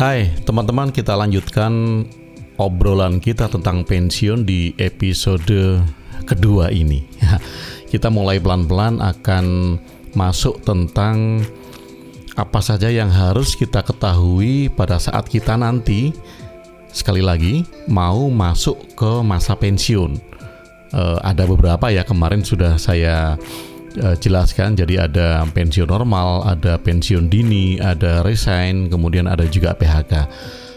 Hai teman-teman kita lanjutkan obrolan kita tentang pensiun di episode kedua ini Kita mulai pelan-pelan akan masuk tentang apa saja yang harus kita ketahui pada saat kita nanti sekali lagi mau masuk ke masa pensiun. Uh, ada beberapa ya kemarin sudah saya uh, jelaskan. Jadi ada pensiun normal, ada pensiun dini, ada resign, kemudian ada juga PHK.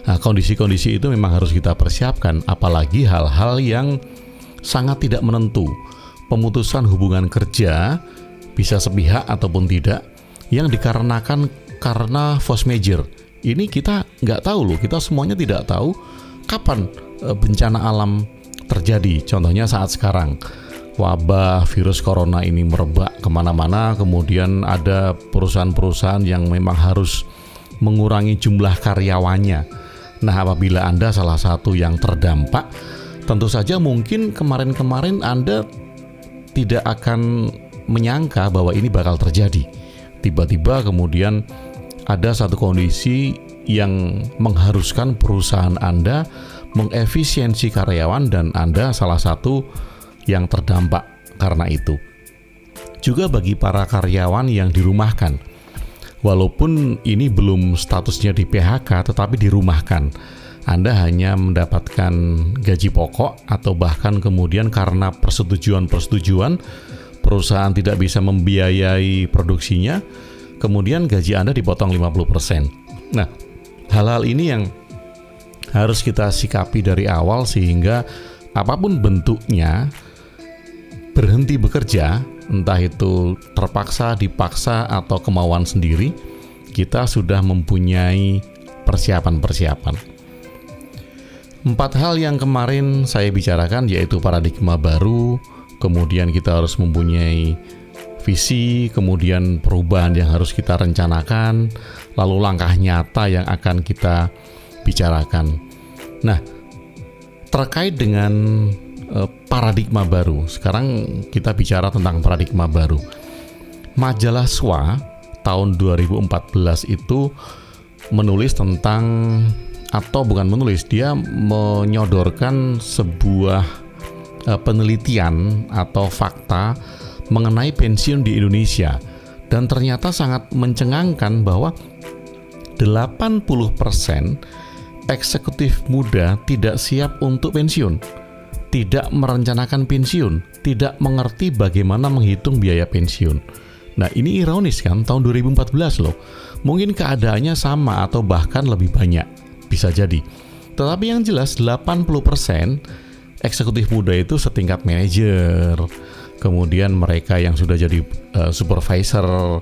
Nah, kondisi-kondisi itu memang harus kita persiapkan, apalagi hal-hal yang sangat tidak menentu. Pemutusan hubungan kerja bisa sepihak ataupun tidak, yang dikarenakan karena force major. Ini kita nggak tahu loh, kita semuanya tidak tahu kapan e, bencana alam terjadi. Contohnya saat sekarang, wabah virus corona ini merebak ke mana-mana, kemudian ada perusahaan-perusahaan yang memang harus mengurangi jumlah karyawannya. Nah, apabila Anda salah satu yang terdampak, tentu saja mungkin kemarin-kemarin Anda tidak akan menyangka bahwa ini bakal terjadi. Tiba-tiba kemudian ada satu kondisi yang mengharuskan perusahaan Anda mengefisiensi karyawan dan Anda salah satu yang terdampak karena itu. Juga bagi para karyawan yang dirumahkan. Walaupun ini belum statusnya di PHK tetapi dirumahkan. Anda hanya mendapatkan gaji pokok atau bahkan kemudian karena persetujuan-persetujuan perusahaan tidak bisa membiayai produksinya, kemudian gaji Anda dipotong 50%. Nah, hal-hal ini yang harus kita sikapi dari awal sehingga apa pun bentuknya berhenti bekerja, entah itu terpaksa, dipaksa atau kemauan sendiri, kita sudah mempunyai persiapan-persiapan. Empat hal yang kemarin saya bicarakan yaitu paradigma baru, kemudian kita harus mempunyai visi, kemudian perubahan yang harus kita rencanakan, lalu langkah nyata yang akan kita bicarakan. Nah, terkait dengan uh, paradigma baru, sekarang kita bicara tentang paradigma baru. Majalah SWA tahun 2014 itu menulis tentang atau bukan menulis, dia menyodorkan sebuah uh, penelitian atau fakta mengenai pensiun di Indonesia dan ternyata sangat mencengangkan bahwa 80% eksekutif muda tidak siap untuk pensiun, tidak merencanakan pensiun, tidak mengerti bagaimana menghitung biaya pensiun. Nah, ini ironis kan tahun 2014 loh. Mungkin keadaannya sama atau bahkan lebih banyak. Bisa jadi. Tetapi yang jelas 80% eksekutif muda itu setingkat manajer, kemudian mereka yang sudah jadi uh, supervisor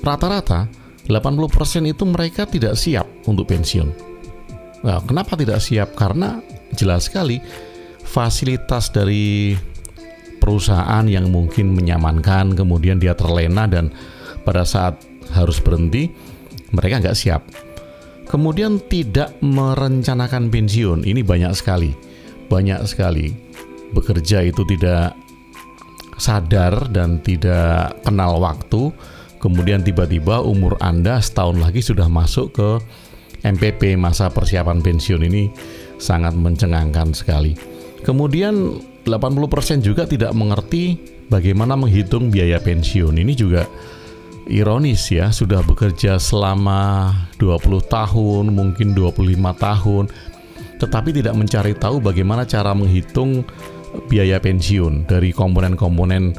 rata-rata 80% itu mereka tidak siap untuk pensiun. Nah, kenapa tidak siap? Karena jelas sekali fasilitas dari perusahaan yang mungkin menyamankan, kemudian dia terlena dan pada saat harus berhenti, mereka nggak siap. Kemudian tidak merencanakan pensiun, ini banyak sekali, banyak sekali. Bekerja itu tidak sadar dan tidak kenal waktu, kemudian tiba-tiba umur Anda setahun lagi sudah masuk ke MPP masa persiapan pensiun ini sangat mencengangkan sekali. Kemudian 80% juga tidak mengerti bagaimana menghitung biaya pensiun. Ini juga ironis ya, sudah bekerja selama 20 tahun, mungkin 25 tahun, tetapi tidak mencari tahu bagaimana cara menghitung biaya pensiun dari komponen-komponen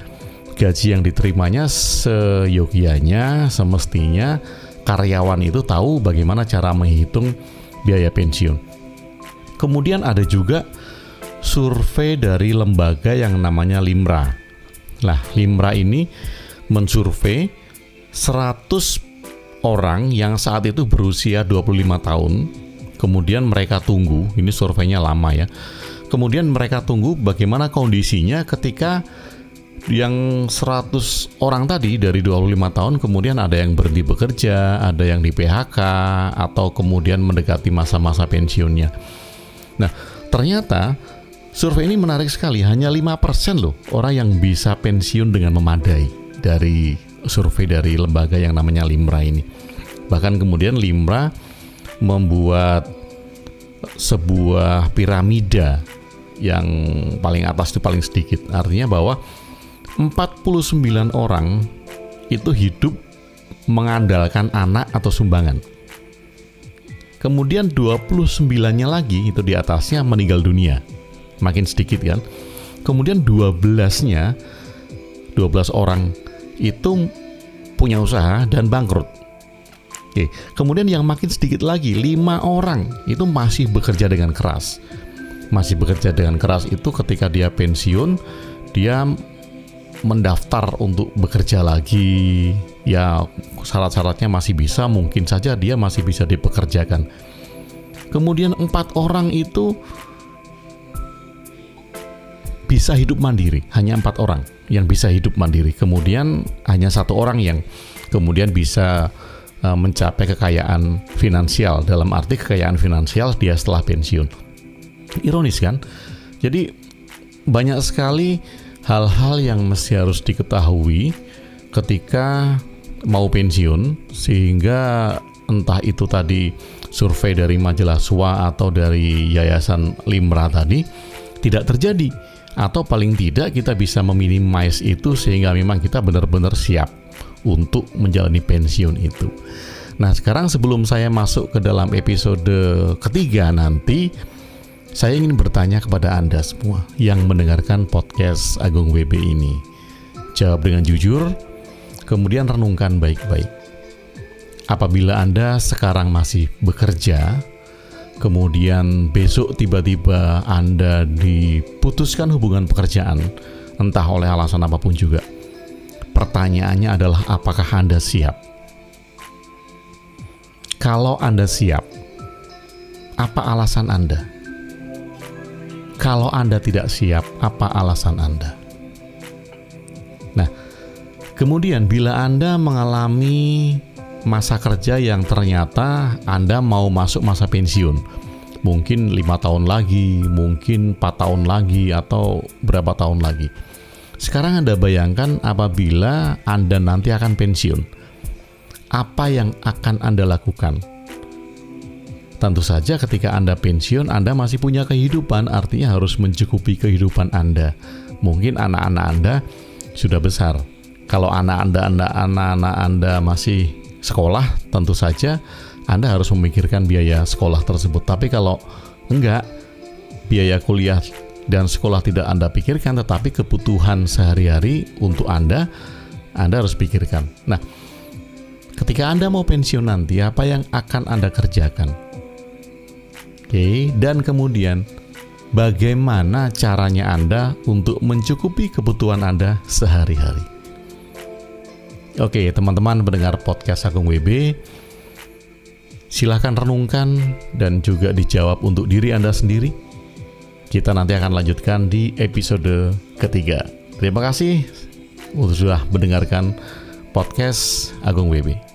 gaji yang diterimanya seyogianya semestinya karyawan itu tahu bagaimana cara menghitung biaya pensiun. Kemudian ada juga survei dari lembaga yang namanya Limra. Nah, Limra ini mensurvei 100 orang yang saat itu berusia 25 tahun. Kemudian mereka tunggu, ini surveinya lama ya kemudian mereka tunggu bagaimana kondisinya ketika yang 100 orang tadi dari 25 tahun kemudian ada yang berhenti bekerja, ada yang di PHK atau kemudian mendekati masa-masa pensiunnya. Nah, ternyata survei ini menarik sekali, hanya 5% loh orang yang bisa pensiun dengan memadai dari survei dari lembaga yang namanya Limra ini. Bahkan kemudian Limra membuat sebuah piramida yang paling atas itu paling sedikit. Artinya bahwa 49 orang itu hidup mengandalkan anak atau sumbangan. Kemudian 29-nya lagi itu di atasnya meninggal dunia. Makin sedikit kan. Kemudian 12-nya 12 orang itu punya usaha dan bangkrut. Oke, kemudian yang makin sedikit lagi, lima orang itu masih bekerja dengan keras. Masih bekerja dengan keras itu ketika dia pensiun, dia mendaftar untuk bekerja lagi. Ya, syarat-syaratnya masih bisa, mungkin saja dia masih bisa dipekerjakan. Kemudian empat orang itu bisa hidup mandiri, hanya empat orang yang bisa hidup mandiri. Kemudian hanya satu orang yang kemudian bisa uh, mencapai kekayaan finansial dalam arti kekayaan finansial dia setelah pensiun. Ironis kan? Jadi banyak sekali hal-hal yang mesti harus diketahui ketika mau pensiun sehingga entah itu tadi survei dari majalah SWA atau dari yayasan Limra tadi tidak terjadi atau paling tidak kita bisa meminimize itu sehingga memang kita benar-benar siap untuk menjalani pensiun itu. Nah, sekarang sebelum saya masuk ke dalam episode ketiga nanti, saya ingin bertanya kepada Anda semua yang mendengarkan podcast Agung WB ini. Jawab dengan jujur, kemudian renungkan baik-baik. Apabila Anda sekarang masih bekerja, kemudian besok tiba-tiba Anda diputuskan hubungan pekerjaan, entah oleh alasan apa pun juga, Pertanyaannya adalah apakah Anda siap? Kalau Anda siap, apa alasan Anda? Kalau Anda tidak siap, apa alasan Anda? Nah, kemudian bila Anda mengalami masa kerja yang ternyata Anda mau masuk masa pensiun, mungkin lima tahun lagi, mungkin empat tahun lagi, atau berapa tahun lagi sekarang Anda bayangkan apabila Anda nanti akan pensiun. Apa yang akan Anda lakukan? Tentu saja ketika Anda pensiun, Anda masih punya kehidupan, artinya harus mencukupi kehidupan Anda. Mungkin anak-anak Anda sudah besar. Kalau anak Anda, Anda anak-anak Anda masih sekolah, tentu saja Anda harus memikirkan biaya sekolah tersebut. Tapi kalau enggak, biaya kuliah dan sekolah tidak Anda pikirkan, tetapi kebutuhan sehari-hari untuk Anda, Anda harus pikirkan. Nah, ketika Anda mau pensiun nanti, apa yang akan Anda kerjakan? Oke, dan kemudian bagaimana caranya Anda untuk mencukupi kebutuhan Anda sehari-hari? Oke, teman-teman mendengar podcast Agung WB, silahkan renungkan dan juga dijawab untuk diri Anda sendiri kita nanti akan lanjutkan di episode ketiga. Terima kasih sudah mendengarkan podcast Agung WB.